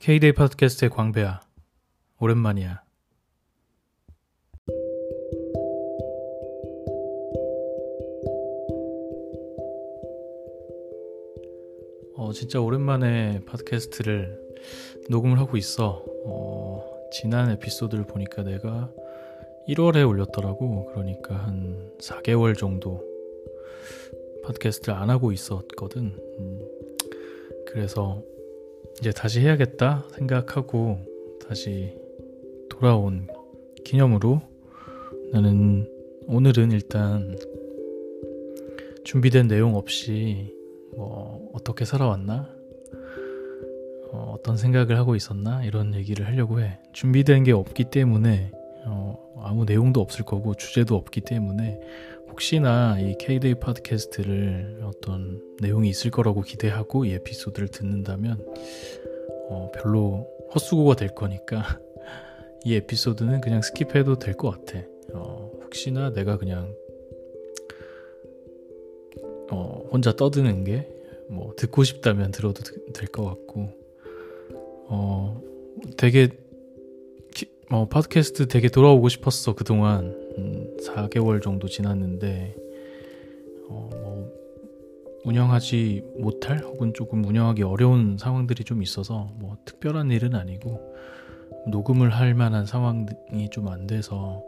K-데이 팟캐스트의 광배야. 오랜만이야. 어, 진짜 오랜만에 팟캐스트를 녹음을 하고 있어. 어, 지난 에피소드를 보니까 내가 1월에 올렸더라고. 그러니까 한 4개월 정도 팟캐스트를 안 하고 있었거든. 음, 그래서 이제 다시 해야겠다 생각하고 다시 돌아온 기념으로 나는 오늘은 일단 준비된 내용 없이 뭐 어떻게 살아왔나? 어, 떤 생각을 하고 있었나? 이런 얘기를 하려고 해. 준비된 게 없기 때문에 어, 아무 내용도 없을 거고 주제도 없기 때문에 혹시나 이 K-데이 팟캐스트를 어떤 내용이 있을 거라고 기대하고 이 에피소드를 듣는다면 어, 별로 헛수고가 될 거니까 이 에피소드는 그냥 skip해도 될 것 같아. 어, 혹시나 내가 그냥 어, 혼자 떠드는 게 뭐 듣고 싶다면 들어도 될 것 같고 어, 되게 어, 팟캐스트 되게 돌아오고 싶었어 그동안. 음, 4개월 정도 지났는데 어, 뭐 운영하지 못할 혹은 조금 운영하기 어려운 상황들이 좀 있어서 뭐 특별한 일은 아니고 녹음을 할 만한 상황이 좀 안 돼서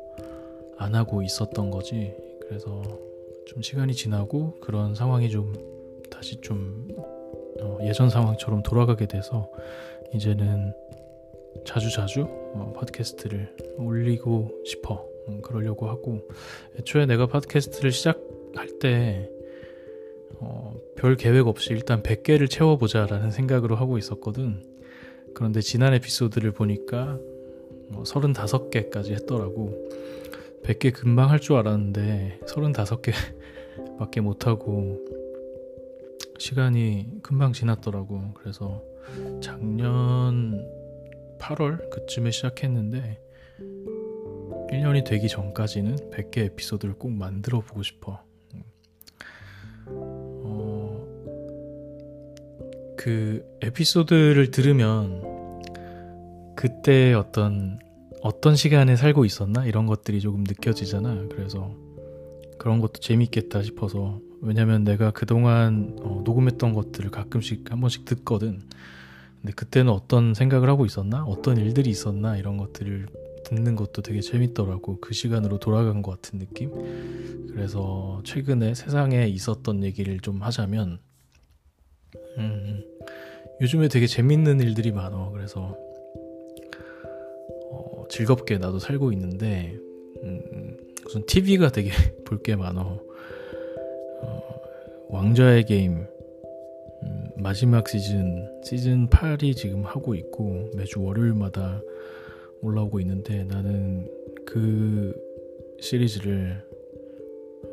안 하고 있었던 거지. 그래서 좀 시간이 지나고 그런 상황이 좀 다시 좀 어, 예전 상황처럼 돌아가게 돼서 이제는 자주자주 어, 팟캐스트를 올리고 싶어. 음, 그러려고 하고 애초에 내가 팟캐스트를 시작할 때 어, 별 계획 없이 일단 100개를 채워보자 라는 생각으로 하고 있었거든. 그런데 지난 에피소드를 보니까 뭐 35개까지 했더라고. 100개 금방 할 줄 알았는데 35개 밖에 못하고 시간이 금방 지났더라고. 그래서 작년 8월 그쯤에 시작했는데 1년이 되기 전까지는 100개 에피소드를 꼭 만들어 보고 싶어. 어, 그 에피소드를 들으면 그때 어떤 어떤 시간에 살고 있었나 이런 것들이 조금 느껴지잖아. 그래서 그런 것도 재밌겠다 싶어서 왜냐면 내가 그동안 어, 녹음했던 것들을 가끔씩 한 번씩 듣거든. 근데 그때는 어떤 생각을 하고 있었나? 어떤 일들이 있었나? 이런 것들을 듣는 것도 되게 재밌더라고. 그 시간으로 돌아간 것 같은 느낌? 그래서 최근에 세상에 있었던 얘기를 좀 하자면, 음, 요즘에 되게 재밌는 일들이 많아. 그래서, 어, 즐겁게 나도 살고 있는데, 음, 우선 TV가 되게 볼 게 많아. 어, 왕좌의 게임, 마지막 시즌 시즌 8이 지금 하고 있고 매주 월요일마다 올라오고 있는데 나는 그 시리즈를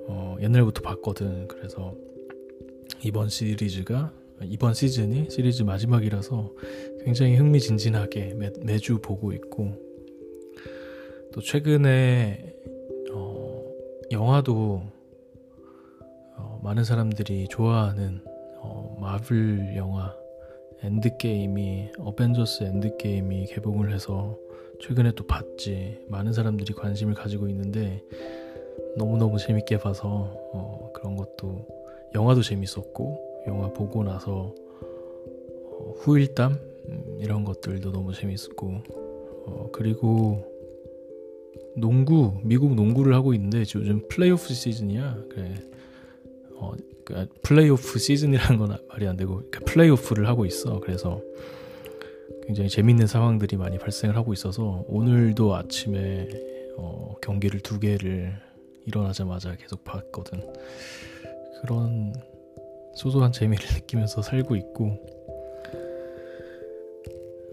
어, 옛날부터 봤거든. 그래서 이번 시리즈가 이번 시즌이 시리즈 마지막이라서 굉장히 흥미진진하게 매, 매주 보고 있고 또 최근에 어, 영화도 어, 많은 사람들이 좋아하는 어, 마블 영화 엔드게임이 어벤져스 엔드게임이 개봉을 해서 최근에 또 봤지. 많은 사람들이 관심을 가지고 있는데 너무너무 재밌게 봐서 어, 그런 것도 영화도 재밌었고 영화 보고 나서 어, 후일담 음, 이런 것들도 너무 재밌었고 어, 그리고 농구 미국 농구를 하고 있는데 요즘 플레이오프 시즌이야. 그래 어, 그러니까 플레이오프 시즌이라는 건 말이 안 되고 그러니까 플레이오프를 하고 있어. 그래서 굉장히 재밌는 상황들이 많이 발생을 하고 있어서 오늘도 아침에 어, 경기를 두 개를 일어나자마자 계속 봤거든. 그런 소소한 재미를 느끼면서 살고 있고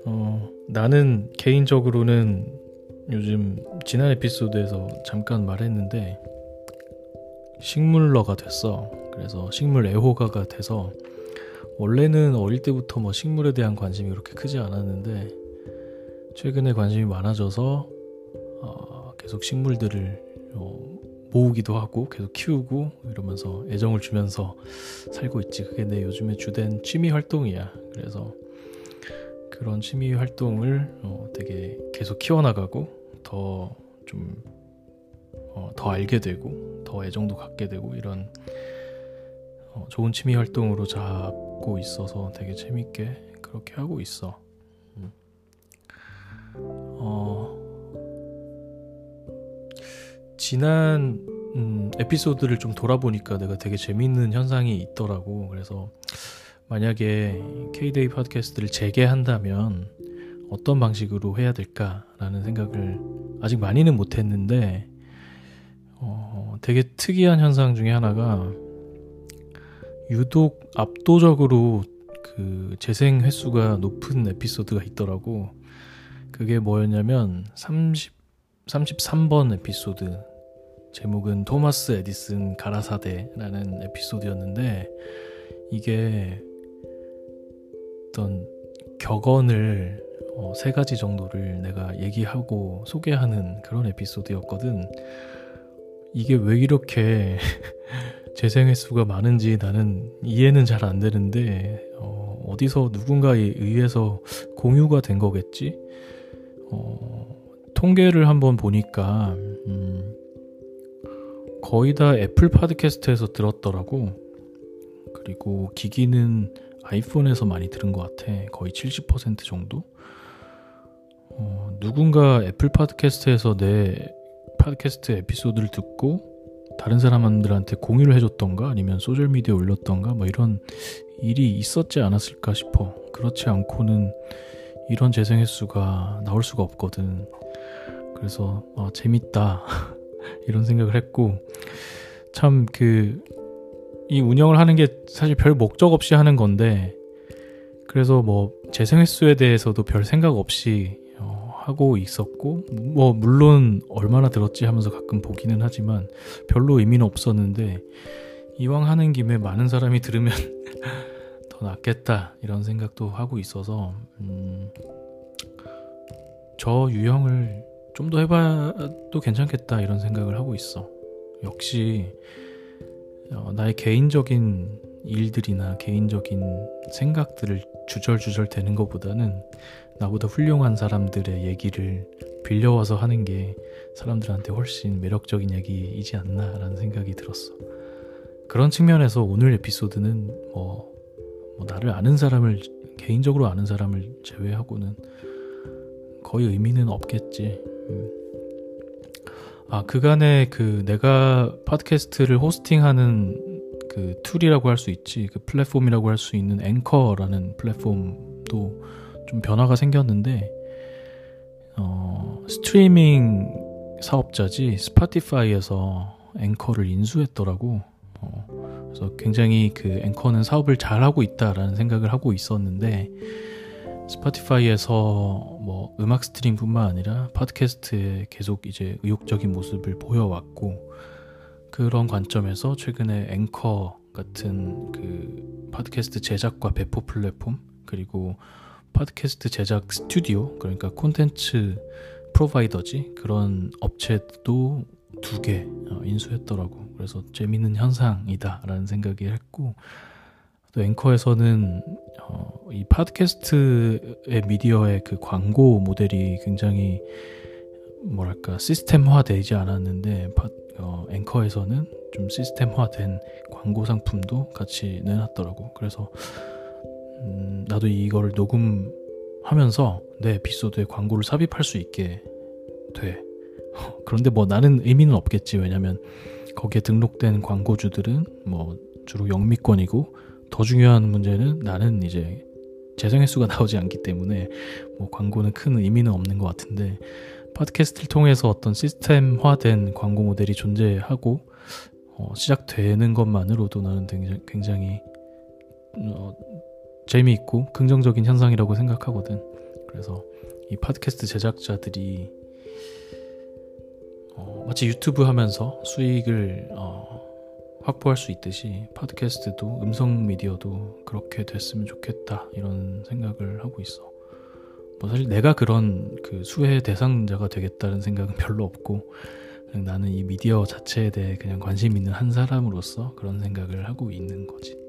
어, 나는 개인적으로는 요즘 지난 에피소드에서 잠깐 말했는데 식물러가 됐어. 그래서 식물 애호가가 돼서 원래는 어릴 때부터 뭐 식물에 대한 관심이 그렇게 크지 않았는데 최근에 관심이 많아져서 어, 계속 식물들을 어, 모으기도 하고 계속 키우고 이러면서 애정을 주면서 살고 있지. 그게 내 요즘에 주된 취미 활동이야. 그래서 그런 취미 활동을 어, 되게 계속 키워나가고 더좀 어, 더 알게 되고 더 애정도 갖게 되고 이런 어, 좋은 취미 활동으로 잡고 있어서 되게 재밌게 그렇게 하고 있어. 음. 어, 지난 음, 에피소드를 좀 돌아보니까 내가 되게 재밌는 현상이 있더라고. 그래서 만약에 K-데이 팟캐스트를 재개한다면 어떤 방식으로 해야 될까라는 생각을 아직 많이는 못했는데 어, 되게 특이한 현상 중에 하나가 유독 압도적으로 그 재생 횟수가 높은 에피소드가 있더라고. 그게 뭐였냐면 30 33번 에피소드 제목은 토마스 에디슨 가라사대라는 에피소드였는데 이게 어떤 격언을 어, 세 가지 정도를 내가 얘기하고 소개하는 그런 에피소드였거든. 이게 왜 이렇게 재생 횟수가 많은지 나는 이해는 잘 안 되는데 어, 어디서 누군가에 의해서 공유가 된 거겠지. 어, 통계를 한번 보니까 음, 거의 다 애플 팟캐스트에서 들었더라고. 그리고 기기는 아이폰에서 많이 들은 것 같아. 거의 70% 정도. 어, 누군가 애플 팟캐스트에서 내 팟캐스트 에피소드를 듣고 다른 사람들한테 공유를 해줬던가 아니면 소셜미디어에 올렸던가 뭐 이런 일이 있었지 않았을까 싶어. 그렇지 않고는 이런 재생 횟수가 나올 수가 없거든. 그래서 어, 재밌다. 이런 생각을 했고 참 그 이 운영을 하는 게 사실 별 목적 없이 하는 건데 그래서 뭐 재생 횟수에 대해서도 별 생각 없이 어, 하고 있었고 뭐 물론 얼마나 들었지 하면서 가끔 보기는 하지만 별로 의미는 없었는데 이왕 하는 김에 많은 사람이 들으면 더 낫겠다 이런 생각도 하고 있어서 음, 저 유형을 좀 더 해봐도 괜찮겠다 이런 생각을 하고 있어. 역시 어, 나의 개인적인 일들이나 개인적인 생각들을 주절주절 되는 것보다는 나보다 훌륭한 사람들의 얘기를 빌려와서 하는 게 사람들한테 훨씬 매력적인 얘기이지 않나라는 생각이 들었어. 그런 측면에서 오늘 에피소드는 뭐, 뭐 나를 아는 사람을 개인적으로 아는 사람을 제외하고는 거의 의미는 없겠지. 음. 아 그간에 그 내가 팟캐스트를 호스팅하는 그 tool이라고 할 수 있지 그 플랫폼이라고 할 수 있는 Anchor라는 플랫폼도 좀 변화가 생겼는데 어, 스트리밍 사업자지 Spotify에서 Anchor를 인수했더라고. 어, 그래서 굉장히 그 Anchor는 사업을 잘 하고 있다라는 생각을 하고 있었는데 Spotify에서 뭐 음악 stream뿐만 아니라 팟캐스트에 계속 이제 의욕적인 모습을 보여왔고 그런 관점에서 최근에 앵커 같은 그 팟캐스트 제작과 배포 플랫폼 그리고 팟캐스트 제작 스튜디오 그러니까 콘텐츠 provider지 그런 업체도 두개 어, 인수했더라고 그래서 재밌는 현상이다라는 생각이 했고 또 앵커에서는 어, 이 팟캐스트의 미디어의 그 광고 모델이 굉장히 뭐랄까 시스템화되지 않았는데 파, 어, 앵커에서는 좀 시스템화된 광고 상품도 같이 내놨더라고. 그래서 음, 나도 이거를 녹음하면서 내 에피소드에 광고를 삽입할 수 있게 돼. 그런데 뭐 나는 의미는 없겠지. 왜냐면 거기에 등록된 광고주들은 뭐 주로 영미권이고 더 중요한 문제는 나는 이제 재생 횟수가 나오지 않기 때문에 뭐 광고는 큰 의미는 없는 것 같은데 팟캐스트를 통해서 어떤 시스템화된 광고 모델이 존재하고 어, 시작되는 것만으로도 나는 굉장히, 굉장히 어, 재미있고 긍정적인 현상이라고 생각하거든. 그래서 이 팟캐스트 제작자들이 어, 마치 유튜브 하면서 수익을 어, 확보할 수 있듯이 팟캐스트도 음성 미디어도 그렇게 됐으면 좋겠다 이런 생각을 하고 있어. 뭐 사실 내가 그런 그 수혜의 대상자가 되겠다는 생각은 별로 없고 그냥 나는 이 미디어 자체에 대해 그냥 관심 있는 한 사람으로서 그런 생각을 하고 있는 거지.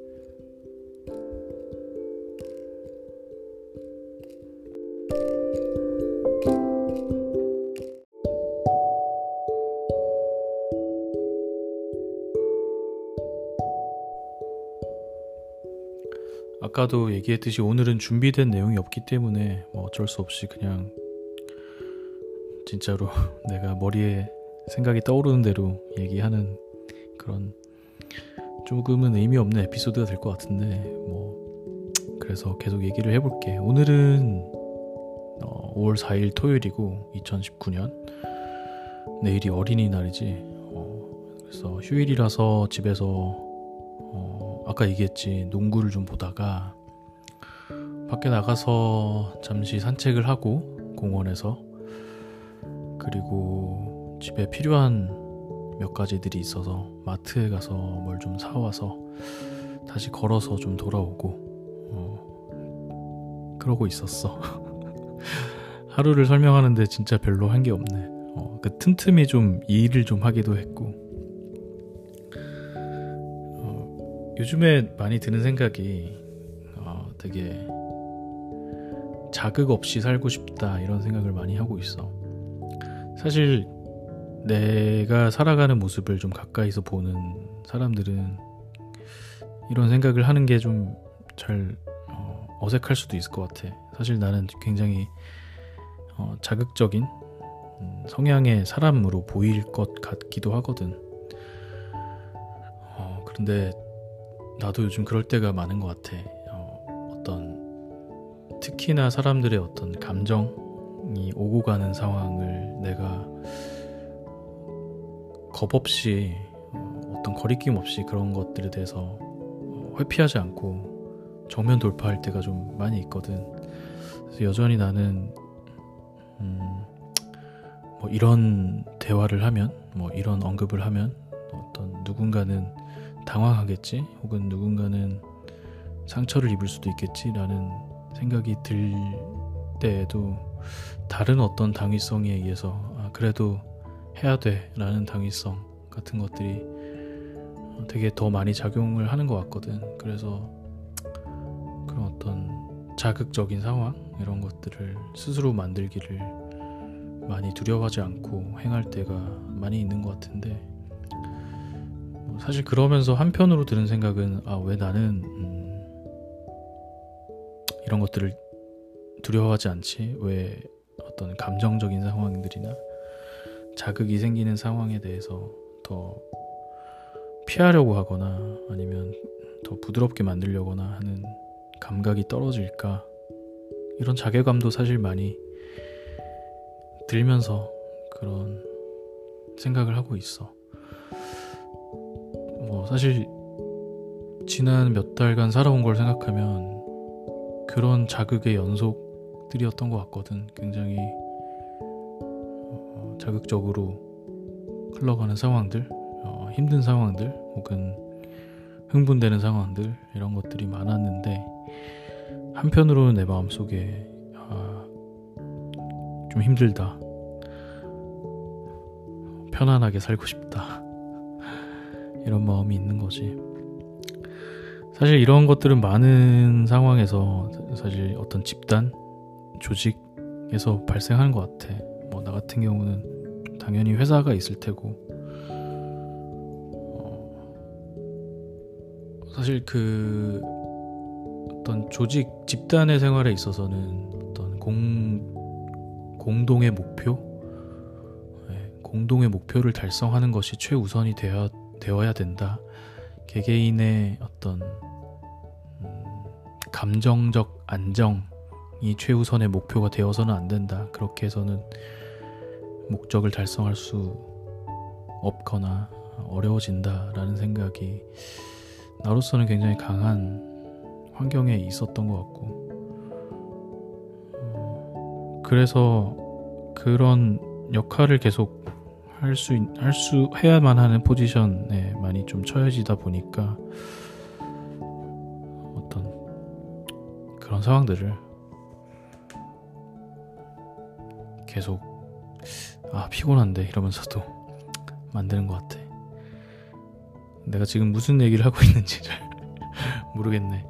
아까도 얘기했듯이 오늘은 준비된 내용이 없기 때문에 뭐 어쩔 수 없이 그냥 진짜로 내가 머리에 생각이 떠오르는 대로 얘기하는 그런 조금은 의미 없는 에피소드가 될 것 같은데 뭐 그래서 계속 얘기를 해볼게. 오늘은 어, 5월 4일 토요일이고 2019년 내일이 어린이날이지. 어, 그래서 휴일이라서 집에서 어, 아까 얘기했지 농구를 좀 보다가 밖에 나가서 잠시 산책을 하고 공원에서 그리고 집에 필요한 몇 가지들이 있어서 마트에 가서 뭘 좀 사와서 다시 걸어서 좀 돌아오고 어, 그러고 있었어. 하루를 설명하는데 진짜 별로 한 게 없네. 어, 그 틈틈이 좀 일을 좀 하기도 했고. 요즘에 많이 드는 생각이 어, 되게 자극 없이 살고 싶다 이런 생각을 많이 하고 있어. 사실 내가 살아가는 모습을 좀 가까이서 보는 사람들은 이런 생각을 하는 게 좀잘 어, 어색할 수도 있을 것 같아. 사실 나는 굉장히 어, 자극적인 음, 성향의 사람으로 보일 것 같기도 하거든. 어, 그런데 나도 요즘 그럴 때가 많은 것 같아. 어, 어떤 특히나 사람들의 어떤 감정이 오고 가는 상황을 내가 겁 없이 어, 어떤 거리낌 없이 그런 것들에 대해서 어, 회피하지 않고 정면 돌파할 때가 좀 많이 있거든. 그래서 여전히 나는 음, 뭐 이런 대화를 하면, 뭐 이런 언급을 하면 어떤 누군가는 당황하겠지, 혹은 누군가는 상처를 입을 수도 있겠지라는 생각이 들 때에도 다른 어떤 당위성에 의해서 아, 그래도 해야 돼라는 당위성 같은 것들이 되게 더 많이 작용을 하는 것 같거든. 그래서 그런 어떤 자극적인 상황 이런 것들을 스스로 만들기를 많이 두려워하지 않고 행할 때가 많이 있는 것 같은데 뭐 사실 그러면서 한편으로 드는 생각은 아 왜 나는 음 이런 것들을 두려워하지 않지 왜 어떤 감정적인 상황들이나 자극이 생기는 상황에 대해서 더 피하려고 하거나 아니면 더 부드럽게 만들려거나 하는 감각이 떨어질까 이런 자괴감도 사실 많이 들면서 그런 생각을 하고 있어. 뭐 사실 지난 몇 달간 살아온 걸 생각하면 그런 자극의 연속들이었던 것 같거든. 굉장히 자극적으로 흘러가는 상황들, 어, 힘든 상황들, 혹은 흥분되는 상황들 이런 것들이 많았는데 한편으로는 내 마음 속에 아, 좀 힘들다, 편안하게 살고 싶다 이런 마음이 있는 거지. 사실 이런 것들은 많은 상황에서 사실 어떤 집단, 조직에서 발생하는 것 같아. 뭐 나 같은 경우는 당연히 회사가 있을 테고 어, 사실 그 어떤 조직 집단의 생활에 있어서는 어떤 공 공동의 목표 네, 공동의 목표를 달성하는 것이 최우선이 되어 되어야 된다. 개개인의 어떤 음, 감정적 안정이 최우선의 목표가 되어서는 안 된다. 그렇게 해서는 목적을 달성할 수 없거나 어려워진다라는 생각이 나로서는 굉장히 강한 환경에 있었던 것 같고 어, 그래서 그런 역할을 계속 할수 할수 해야만 하는 포지션에 많이 좀 처해지다 보니까 어떤 그런 상황들을 계속 아 피곤한데 이러면서도 만드는 것 같아. 내가 지금 무슨 얘기를 하고 있는지 잘 모르겠네.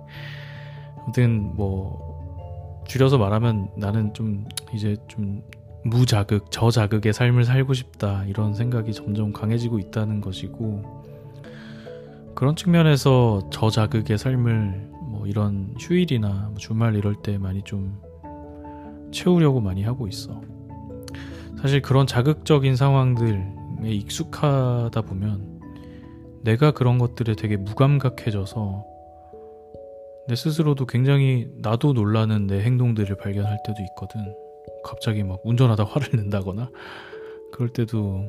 아무튼 뭐 줄여서 말하면 나는 좀 이제 좀 무자극, 저자극의 삶을 살고 싶다 이런 생각이 점점 강해지고 있다는 것이고 그런 측면에서 저자극의 삶을 뭐뭐 이런 휴일이나 뭐 주말 이럴 때 많이 좀 채우려고 많이 하고 있어. 사실 그런 자극적인 상황들에 익숙하다 보면 내가 그런 것들에 되게 무감각해져서 내 스스로도 굉장히 나도 놀라는 내 행동들을 발견할 때도 있거든. 갑자기 막 운전하다 화를 낸다거나 그럴 때도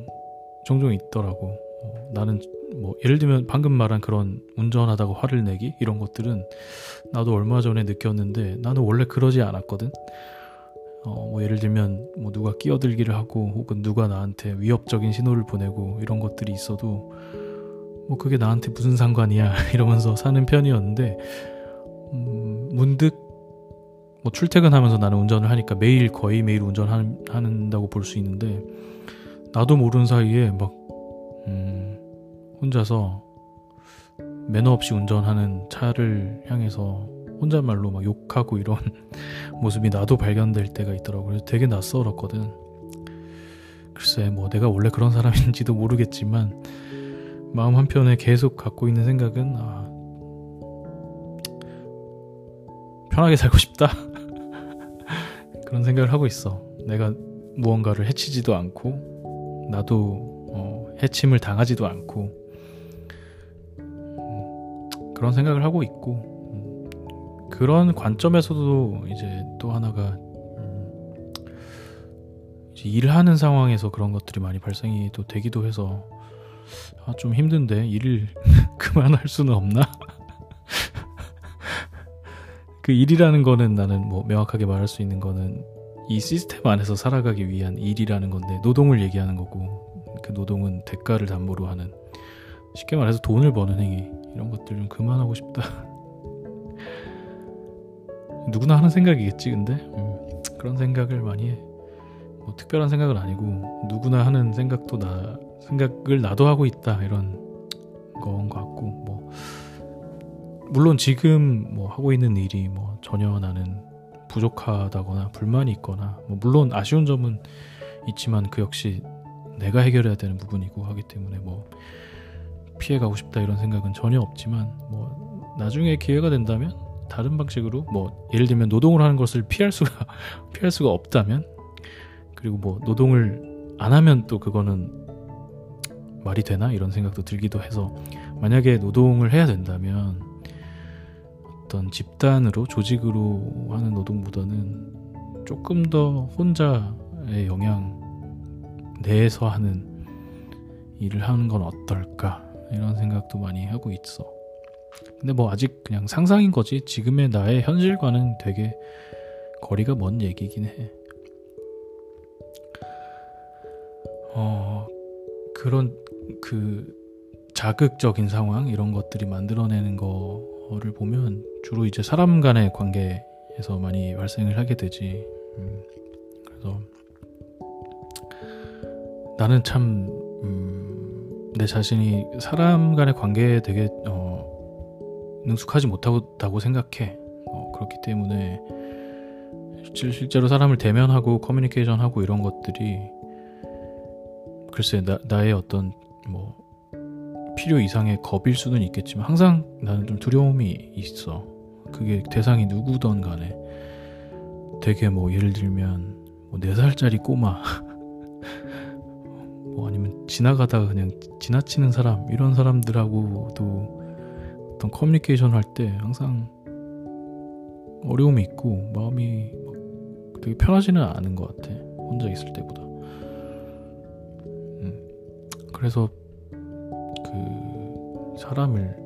종종 있더라고. 어, 나는 뭐 예를 들면 방금 말한 그런 운전하다가 화를 내기 이런 것들은 나도 얼마 전에 느꼈는데 나는 원래 그러지 않았거든. 어, 뭐 예를 들면 뭐 누가 끼어들기를 하고 혹은 누가 나한테 위협적인 신호를 보내고 이런 것들이 있어도 뭐 그게 나한테 무슨 상관이야 이러면서 사는 편이었는데 음, 문득 뭐 출퇴근하면서 나는 운전을 하니까 매일 거의 매일 운전한다고 볼 수 있는데 나도 모르는 사이에 막 음, 혼자서 매너 없이 운전하는 차를 향해서 혼잣말로 막 욕하고 이런 모습이 나도 발견될 때가 있더라고요. 되게 낯설었거든. 글쎄, 뭐 내가 원래 그런 사람인지도 모르겠지만 마음 한편에 계속 갖고 있는 생각은 아, 편하게 살고 싶다. 그런 생각을 하고 있어. 내가 무언가를 해치지도 않고 나도 어, 해침을 당하지도 않고 음, 그런 생각을 하고 있고 그런 관점에서도 이제 또 하나가 음, 이제 일하는 상황에서 그런 것들이 많이 발생이 또 되기도 해서 아, 좀 힘든데 일을 그만할 수는 없나? 그 일이라는 거는 나는 뭐 명확하게 말할 수 있는 거는 이 시스템 안에서 살아가기 위한 일이라는 건데 노동을 얘기하는 거고 그 노동은 대가를 담보로 하는 쉽게 말해서 돈을 버는 행위 이런 것들 좀 그만하고 싶다. 누구나 하는 생각이겠지 근데 음, 그런 생각을 많이 해. 뭐 특별한 생각은 아니고 누구나 하는 생각도 나 생각을 나도 하고 있다 이런 건 것 같고 뭐 물론 지금 뭐 하고 있는 일이 뭐 전혀 나는 부족하다거나 불만이 있거나 뭐 물론 아쉬운 점은 있지만 그 역시 내가 해결해야 되는 부분이고 하기 때문에 뭐 피해 가고 싶다 이런 생각은 전혀 없지만 뭐 나중에 기회가 된다면 다른 방식으로 뭐 예를 들면 노동을 하는 것을 피할 수가 피할 수가 없다면 그리고 뭐 노동을 안 하면 또 그거는 말이 되나? 이런 생각도 들기도 해서 만약에 노동을 해야 된다면 어떤 집단으로 조직으로 하는 노동보다는 조금 더 혼자의 영향 내에서 하는 일을 하는 건 어떨까 이런 생각도 많이 하고 있어. 근데 뭐 아직 그냥 상상인 거지 지금의 나의 현실과는 되게 거리가 먼 얘기긴 해. 어, 그런 그 자극적인 상황 이런 것들이 만들어내는 거 를 보면 주로 이제 사람 간의 관계에서 많이 발생을 하게 되지. 음, 그래서 나는 참, 음, 내 자신이 사람 간의 관계에 되게, 어, 능숙하지 못하다고 생각해. 어, 그렇기 때문에 실제로 사람을 대면하고 커뮤니케이션하고 이런 것들이 글쎄 나, 나의 어떤 뭐 필요 이상의 겁일 수는 있겠지만 항상 나는 좀 두려움이 있어. 그게 대상이 누구든 간에 되게 뭐 예를 들면 뭐 4살짜리 꼬마 뭐 아니면 지나가다가 그냥 지나치는 사람 이런 사람들하고도 어떤 커뮤니케이션 할 때 항상 어려움이 있고 마음이 되게 편하지는 않은 것 같아. 혼자 있을 때보다. 음. 그래서 그 사람을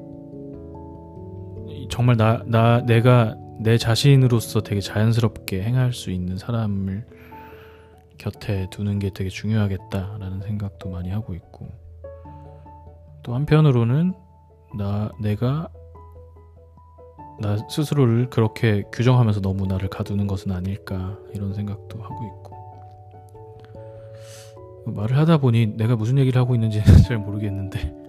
정말 나, 나, 내가 내 자신으로서 되게 자연스럽게 행할 수 있는 사람을 곁에 두는 게 되게 중요하겠다라는 생각도 많이 하고 있고 또 한편으로는 나 내가 나 스스로를 그렇게 규정하면서 너무 나를 가두는 것은 아닐까 이런 생각도 하고 있고 말을 하다 보니 내가 무슨 얘기를 하고 있는지 잘 모르겠는데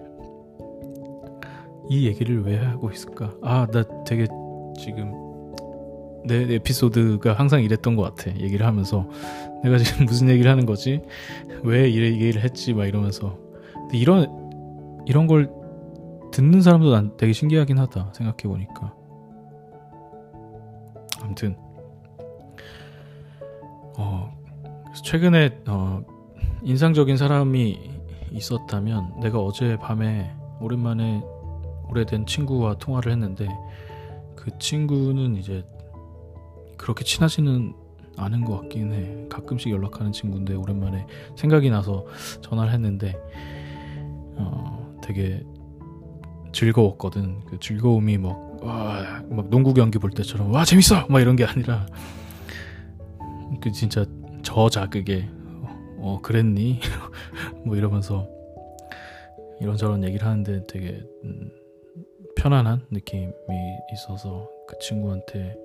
이 얘기를 왜 하고 있을까? 아, 나 되게 지금 내 에피소드가 항상 이랬던 것 같아. 얘기를 하면서 내가 지금 무슨 얘기를 하는 거지? 왜이 얘기를 했지? 막 이러면서 근데 이런 이런 걸 듣는 사람도 난 되게 신기하긴 하다 생각해 보니까 아무튼 어 최근에 어 인상적인 사람이 있었다면 내가 어제 밤에 오랜만에 오래된 친구와 통화를 했는데 그 친구는 이제 그렇게 친하지는 않은 것 같긴 해. 가끔씩 연락하는 친구인데 오랜만에 생각이 나서 전화를 했는데 어, 되게 즐거웠거든. 그 즐거움이 막, 와, 막 농구 경기 볼 때처럼 와 재밌어 막 이런 게 아니라 그 진짜 저자극에 어 그랬니 뭐 이러면서 이런저런 얘기를 하는데 되게 음, 편안한 느낌이 있어서 그 친구한테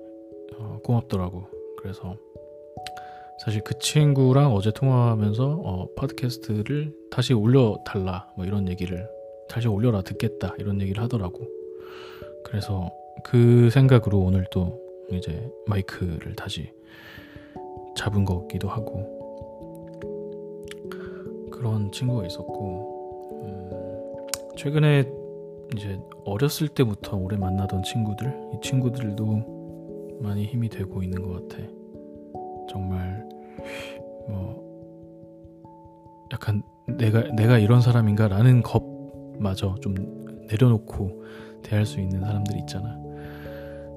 어, 고맙더라고. 그래서 사실 그 친구랑 어제 통화하면서 어, 팟캐스트를 다시 올려달라 뭐 이런 얘기를 다시 올려라 듣겠다 이런 얘기를 하더라고. 그래서 그 생각으로 오늘 또 이제 마이크를 다시 잡은 거기도 하고 그런 친구가 있었고 음, 최근에 이제 어렸을 때부터 오래 만나던 친구들 이 친구들도 많이 힘이 되고 있는 것 같아. 정말 뭐 약간 내가 내가 이런 사람인가라는 겁마저 좀 내려놓고 대할 수 있는 사람들이 있잖아.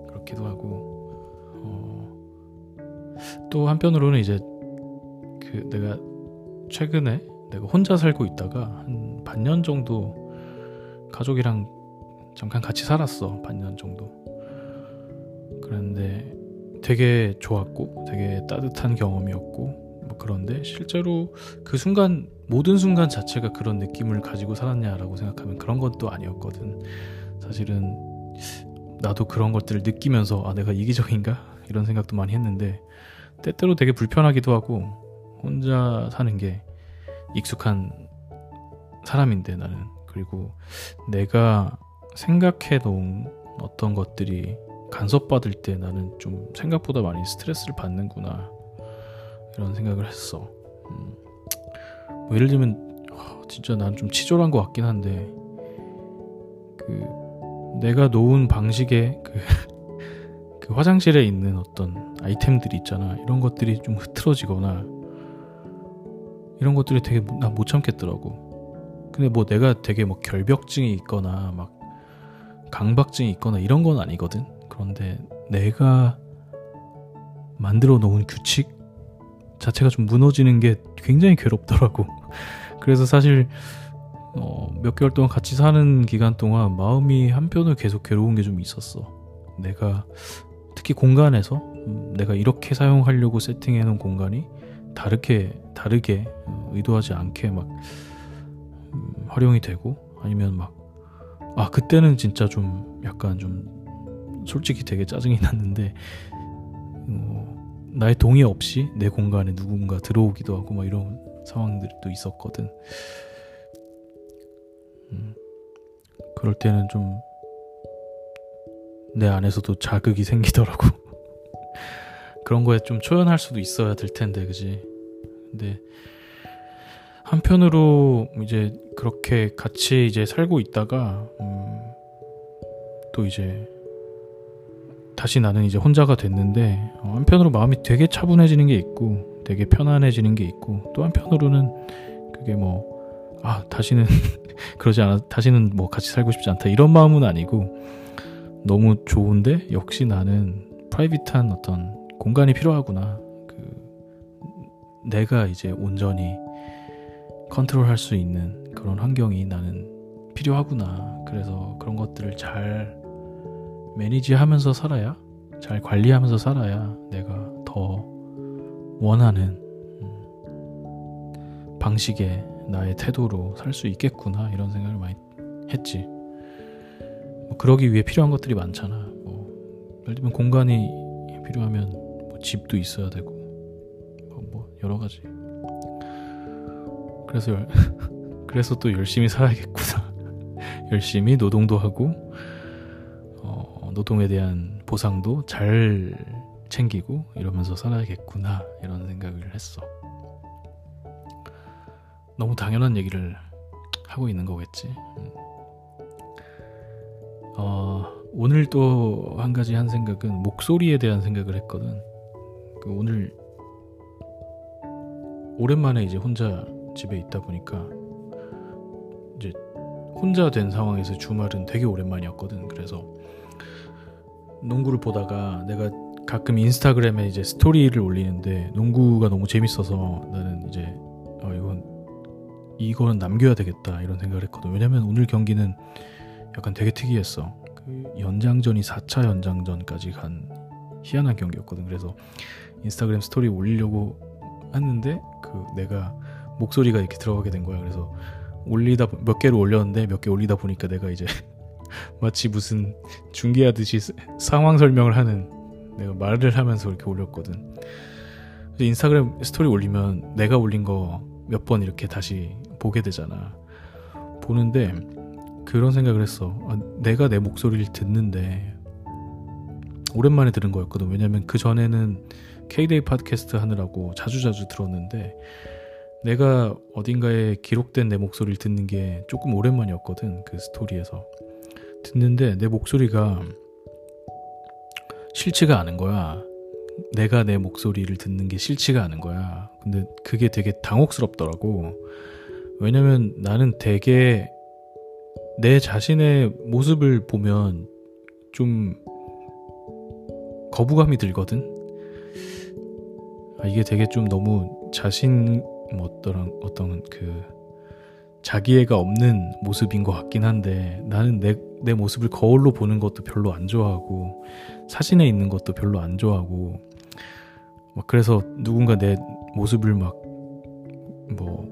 그렇기도 하고 어, 또 한편으로는 이제 그 내가 최근에 내가 혼자 살고 있다가 한 반년 정도 가족이랑 잠깐 같이 살았어 반년 정도. 그런데 되게 좋았고 되게 따뜻한 경험이었고 뭐 그런데 실제로 그 순간 모든 순간 자체가 그런 느낌을 가지고 살았냐라고 생각하면 그런 것도 아니었거든. 사실은 나도 그런 것들을 느끼면서 아 내가 이기적인가 이런 생각도 많이 했는데 때때로 되게 불편하기도 하고 혼자 사는 게 익숙한 사람인데 나는 그리고 내가 생각해 놓은 어떤 것들이 간섭받을 때 나는 좀 생각보다 많이 스트레스를 받는구나 이런 생각을 했어. 음. 뭐 예를 들면 어, 진짜 난 좀 치졸한 것 같긴 한데 그 내가 놓은 방식의 그, 그 화장실에 있는 어떤 아이템들이 있잖아 이런 것들이 좀 흐트러지거나 이런 것들이 되게 난못 참겠더라고. 근데 뭐 내가 되게 뭐 결벽증이 있거나 막 강박증이 있거나 이런 건 아니거든. 그런데 내가 만들어 놓은 규칙 자체가 좀 무너지는 게 굉장히 괴롭더라고. 그래서 사실 어, 몇 개월 동안 같이 사는 기간 동안 마음이 한편으로 계속 괴로운 게 좀 있었어. 내가 특히 공간에서 음, 내가 이렇게 사용하려고 세팅해 놓은 공간이 다르게 다르게 어, 의도하지 않게 막 음, 활용이 되고 아니면 막 아 그때는 진짜 좀 약간 좀 솔직히 되게 짜증이 났는데 어, 나의 동의 없이 내 공간에 누군가 들어오기도 하고 막 이런 상황들도 있었거든. 음, 그럴 때는 좀 내 안에서도 자극이 생기더라고. 그런 거에 좀 초연할 수도 있어야 될 텐데, 그지? 근데 한편으로 이제 그렇게 같이 이제 살고 있다가 음, 또 이제 다시 나는 이제 혼자가 됐는데 어, 한편으로 마음이 되게 차분해지는 게 있고 되게 편안해지는 게 있고 또 한편으로는 그게 뭐 아 다시는 그러지 않아 다시는 뭐 같이 살고 싶지 않다 이런 마음은 아니고 너무 좋은데 역시 나는 프라이빗한 어떤 공간이 필요하구나. 그 내가 이제 온전히 컨트롤할 수 있는 그런 환경이 나는 필요하구나 그래서 그런 것들을 잘 매니지하면서 살아야 잘 관리하면서 살아야 내가 더 원하는 음, 방식의 나의 태도로 살 수 있겠구나 이런 생각을 많이 했지. 뭐 그러기 위해 필요한 것들이 많잖아. 뭐 예를 들면 공간이 필요하면 뭐 집도 있어야 되고 뭐, 뭐 여러 가지. 그래서 열, 그래서 또 열심히 살아야겠구나. 열심히 노동도 하고 노동에 대한 보상도 잘 챙기고 이러면서 살아야겠구나 이런 생각을 했어. 너무 당연한 얘기를 하고 있는 거겠지. 음. 어, 오늘 또 한 가지 한 생각은 목소리에 대한 생각을 했거든. 그 오늘 오랜만에 이제 혼자 집에 있다 보니까 이제 혼자 된 상황에서 주말은 되게 오랜만이었거든. 그래서 농구를 보다가 내가 가끔 인스타그램에 이제 스토리를 올리는데 농구가 너무 재밌어서 나는 이제 어 이건 이거는 남겨야 되겠다 이런 생각을 했거든. 왜냐면 오늘 경기는 약간 되게 특이했어. 그 연장전이 4차 연장전까지 간 희한한 경기였거든. 그래서 인스타그램 스토리 올리려고 했는데 그 내가 목소리가 이렇게 들어가게 된 거야. 그래서 올리다 몇 개를 올렸는데 몇 개 올리다 보니까 내가 이제 마치 무슨 중계하듯이 상황 설명을 하는 내가 말을 하면서 이렇게 올렸거든. 인스타그램 스토리 올리면 내가 올린 거 몇 번 이렇게 다시 보게 되잖아. 보는데 그런 생각을 했어. 아, 내가 내 목소리를 듣는데 오랜만에 들은 거였거든. 왜냐면 그 전에는 K-Day 팟캐스트 하느라고 자주자주 들었는데 내가 어딘가에 기록된 내 목소리를 듣는 게 조금 오랜만이었거든. 그 스토리에서. 듣는데 내 목소리가 싫지가 않은 거야. 내가 내 목소리를 듣는 게 싫지가 않은 거야. 근데 그게 되게 당혹스럽더라고. 왜냐면 나는 되게 내 자신의 모습을 보면 좀 거부감이 들거든. 아, 이게 되게 좀 너무 자신 뭐 어떤 어떤 그 자기애가 없는 모습인 것 같긴 한데 나는 내, 내 모습을 거울로 보는 것도 별로 안 좋아하고 사진에 있는 것도 별로 안 좋아하고 막 그래서 누군가 내 모습을 막 뭐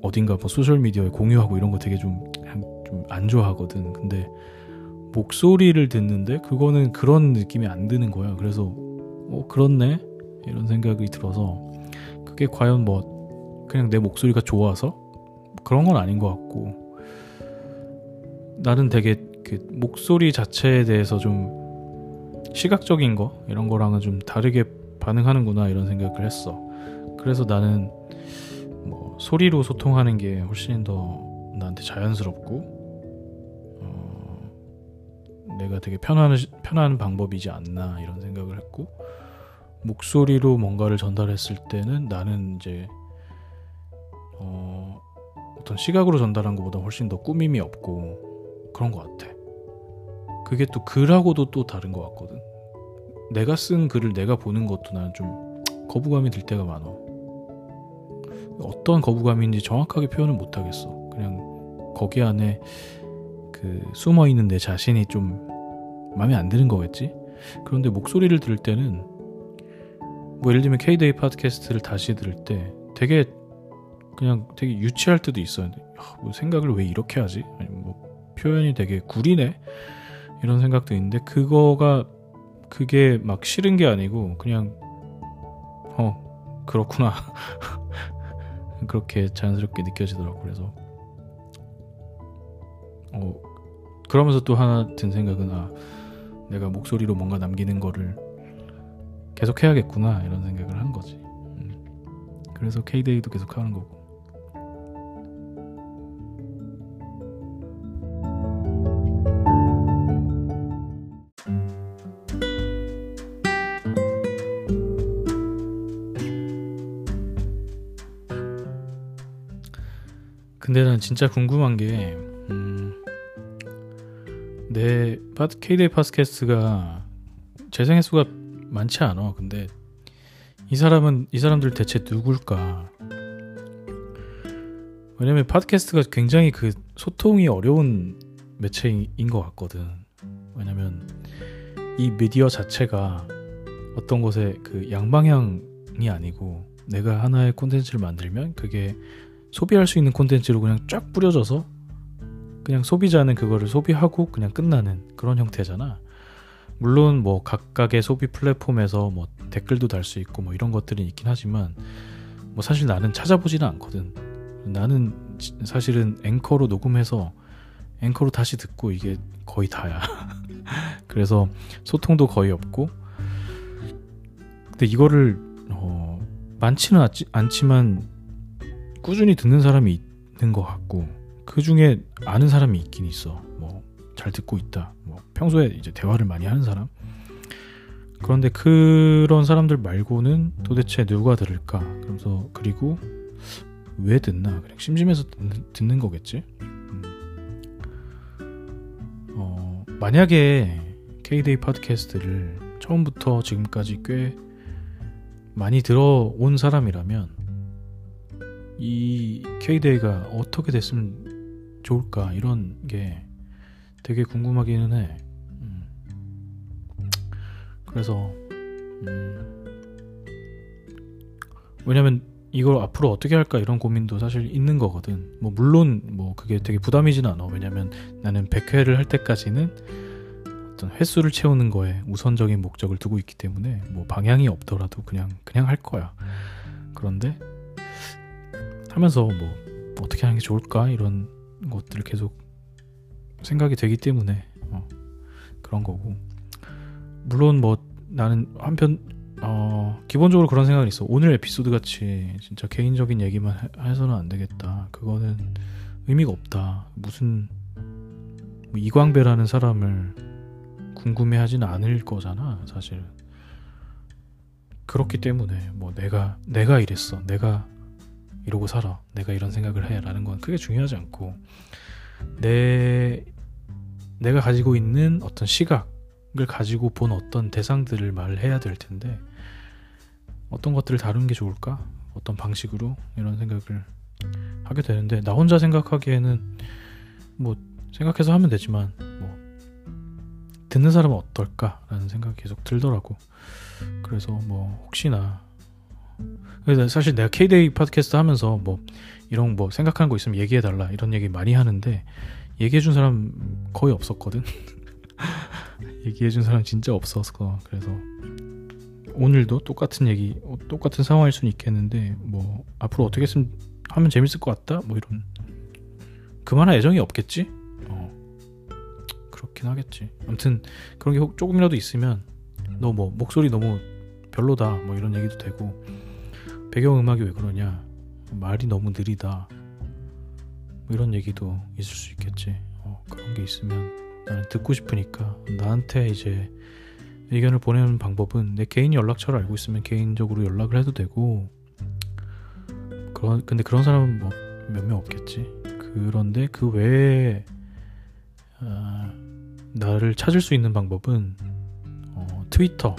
어딘가 뭐 소셜 미디어에 공유하고 이런 거 되게 좀 좀 안 좋아하거든. 근데 목소리를 듣는데 그거는 그런 느낌이 안 드는 거야. 그래서 어 그렇네 이런 생각이 들어서 그게 과연 뭐 그냥 내 목소리가 좋아서 그런 건 아닌 것 같고 나는 되게 그 목소리 자체에 대해서 좀 시각적인 거 이런 거랑은 좀 다르게 반응하는구나 이런 생각을 했어. 그래서 나는 뭐 소리로 소통하는 게 훨씬 더 나한테 자연스럽고 어 내가 되게 편한 편한 방법이지 않나 이런 생각을 했고 목소리로 뭔가를 전달했을 때는 나는 이제 어 어떤 시각으로 전달한 것보다 훨씬 더 꾸밈이 없고 그런 것 같아. 그게 또 글하고도 또 다른 것 같거든. 내가 쓴 글을 내가 보는 것도 나는 좀 거부감이 들 때가 많아. 어떤 거부감인지 정확하게 표현을 못 하겠어. 그냥 거기 안에 그 숨어 있는 내 자신이 좀 마음에 안 드는 거겠지? 그런데 목소리를 들을 때는 뭐 예를 들면 K-데이 팟캐스트를 다시 들을 때 되게 그냥 되게 유치할 때도 있어요. 뭐 생각을 왜 이렇게 하지? 아니면 뭐 표현이 되게 구리네? 이런 생각도 있는데 그거가 그게 막 싫은 게 아니고 그냥 어 그렇구나 그렇게 자연스럽게 느껴지더라고 그래서 어 그러면서 또 하나 든 생각은 아 내가 목소리로 뭔가 남기는 거를 계속 해야겠구나 이런 생각을 한 거지. 음. 그래서 K-데이도 계속 하는 거고. 근데 난 진짜 궁금한 게, 음, 내 K-데이 팟캐스트가 재생 횟수가 많지 않아. 근데 이 사람은 이 사람들 대체 누굴까? 왜냐면 팟캐스트가 굉장히 그 소통이 어려운 매체인 것 같거든. 왜냐면 이 미디어 자체가 어떤 곳에 그 양방향이 아니고 내가 하나의 콘텐츠를 만들면 그게 소비할 수 있는 콘텐츠로 그냥 쫙 뿌려져서 그냥 소비자는 그거를 소비하고 그냥 끝나는 그런 형태잖아. 물론 뭐 각각의 소비 플랫폼에서 뭐 댓글도 달 수 있고 뭐 이런 것들이 있긴 하지만 뭐 사실 나는 찾아보지는 않거든. 나는 사실은 앵커로 녹음해서 앵커로 다시 듣고 이게 거의 다야. 그래서 소통도 거의 없고 근데 이거를 어 많지는 않지, 않지만 꾸준히 듣는 사람이 있는 것 같고 그 중에 아는 사람이 있긴 있어. 뭐 잘 듣고 있다. 뭐 평소에 이제 대화를 많이 하는 사람. 그런데 그런 사람들 말고는 도대체 누가 들을까? 그래서 그리고 왜 듣나? 그냥 심심해서 듣는, 듣는 거겠지. 음. 어, 만약에 K-데이 팟캐스트를 처음부터 지금까지 꽤 많이 들어온 사람이라면 이 K-데이가 어떻게 됐으면 좋을까 이런 게 되게 궁금하기는 해. 음. 그래서 음. 왜냐면 이걸 앞으로 어떻게 할까 이런 고민도 사실 있는 거거든. 뭐 물론 뭐 그게 되게 부담이진 않아. 왜냐면 나는 100회를 할 때까지는 어떤 횟수를 채우는 거에 우선적인 목적을 두고 있기 때문에 뭐 방향이 없더라도 그냥 그냥 할 거야. 그런데 하면서 뭐 어떻게 하는 게 좋을까 이런 것들을 계속 생각이 되기 때문에 어, 그런 거고 물론 뭐 나는 한편 어, 기본적으로 그런 생각이 있어. 오늘 에피소드 같이 진짜 개인적인 얘기만 해서는 안 되겠다. 그거는 의미가 없다. 무슨 뭐 이광배라는 사람을 궁금해하진 않을 거잖아, 사실. 그렇기 때문에 뭐 내가 내가 이랬어, 내가 이러고 살아, 내가 이런 생각을 해 라는 건 크게 중요하지 않고 내 내가 가지고 있는 어떤 시각 을 가지고 본 어떤 대상들을 말을 해야 될 텐데 어떤 것들을 다루는 게 좋을까? 어떤 방식으로 이런 생각을 하게 되는데 나 혼자 생각하기에는 뭐 생각해서 하면 되지만 뭐 듣는 사람은 어떨까라는 생각이 계속 들더라고. 그래서 뭐 혹시나 사실 내가 K-데이 팟캐스트 하면서 뭐 이런 뭐 생각하는 거 있으면 얘기해 달라 이런 얘기 많이 하는데 얘기해 준 사람 거의 없었거든. 얘기해준 사람 진짜 없었어. 그래서 오늘도 똑같은 얘기, 똑같은 상황일 수는 있겠는데 뭐 앞으로 어떻게 했으면 하면 재밌을 것 같다. 뭐 이런 그만한 애정이 없겠지. 어 그렇긴 하겠지. 아무튼 그런 게 조금이라도 있으면 너 뭐 목소리 너무 별로다. 뭐 이런 얘기도 되고 배경 음악이 왜 그러냐. 말이 너무 느리다. 뭐 이런 얘기도 있을 수 있겠지. 어, 그런 게 있으면 나는 듣고 싶으니까 나한테 이제 의견을 보내는 방법은 내 개인 연락처를 알고 있으면 개인적으로 연락을 해도 되고 그런 근데 그런 사람은 뭐몇명 없겠지 그런데 그 외에 어, 나를 찾을 수 있는 방법은 어, 트위터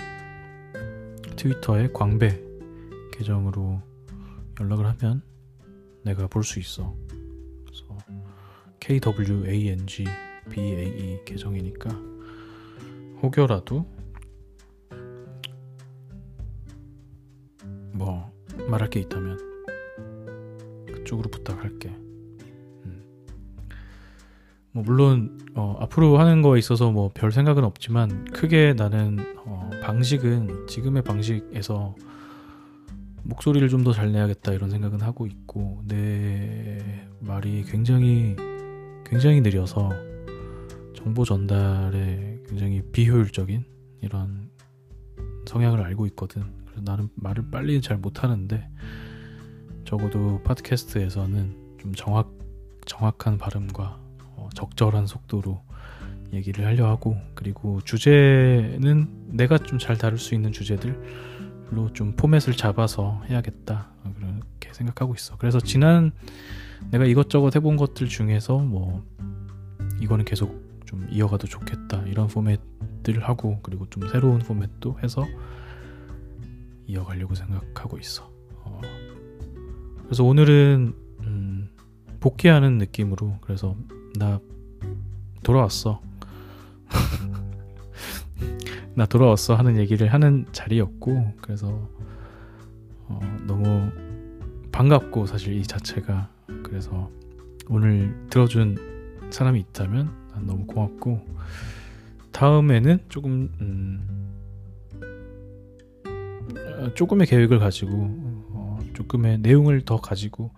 트위터의 광배 계정으로 연락을 하면 내가 볼 수 있어 그래서 KWANG BAE 계정이니까 혹여라도 뭐 말할 게 있다면 그쪽으로 부탁할게. 음. 뭐 물론 어, 앞으로 하는 거에 있어서 뭐 별 생각은 없지만 크게 나는 어, 방식은 지금의 방식에서 목소리를 좀 더 잘 내야겠다 이런 생각은 하고 있고 내 말이 굉장히 굉장히 느려서 정보 전달에 굉장히 비효율적인 이런 성향을 알고 있거든. 그래서 나는 말을 빨리 잘 못하는데 적어도 팟캐스트에서는 좀 정확 정확한 발음과 어, 적절한 속도로 얘기를 하려 하고 그리고 주제는 내가 좀 잘 다룰 수 있는 주제들 로좀 포맷을 잡아서 해야겠다 그렇게 생각하고 있어. 그래서 지난 내가 이것저것 해본 것들 중에서 뭐 이거는 계속 좀 이어가도 좋겠다 이런 포맷들 하고 그리고 좀 새로운 포맷도 해서 이어가려고 생각하고 있어. 어. 그래서 오늘은 음, 복귀하는 느낌으로 그래서 나 돌아왔어. 나 돌아왔어 하는 얘기를 하는 자리였고 그래서 어, 너무 반갑고 사실 이 자체가 그래서 오늘 들어준 사람이 있다면 너무 고맙고 다음에는 조금 음, 어, 조금의 계획을 가지고 어, 조금의 내용을 더 가지고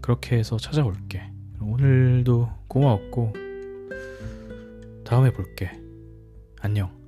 그렇게 해서 찾아올게. 오늘도 고마웠고 다음에 볼게. 안녕.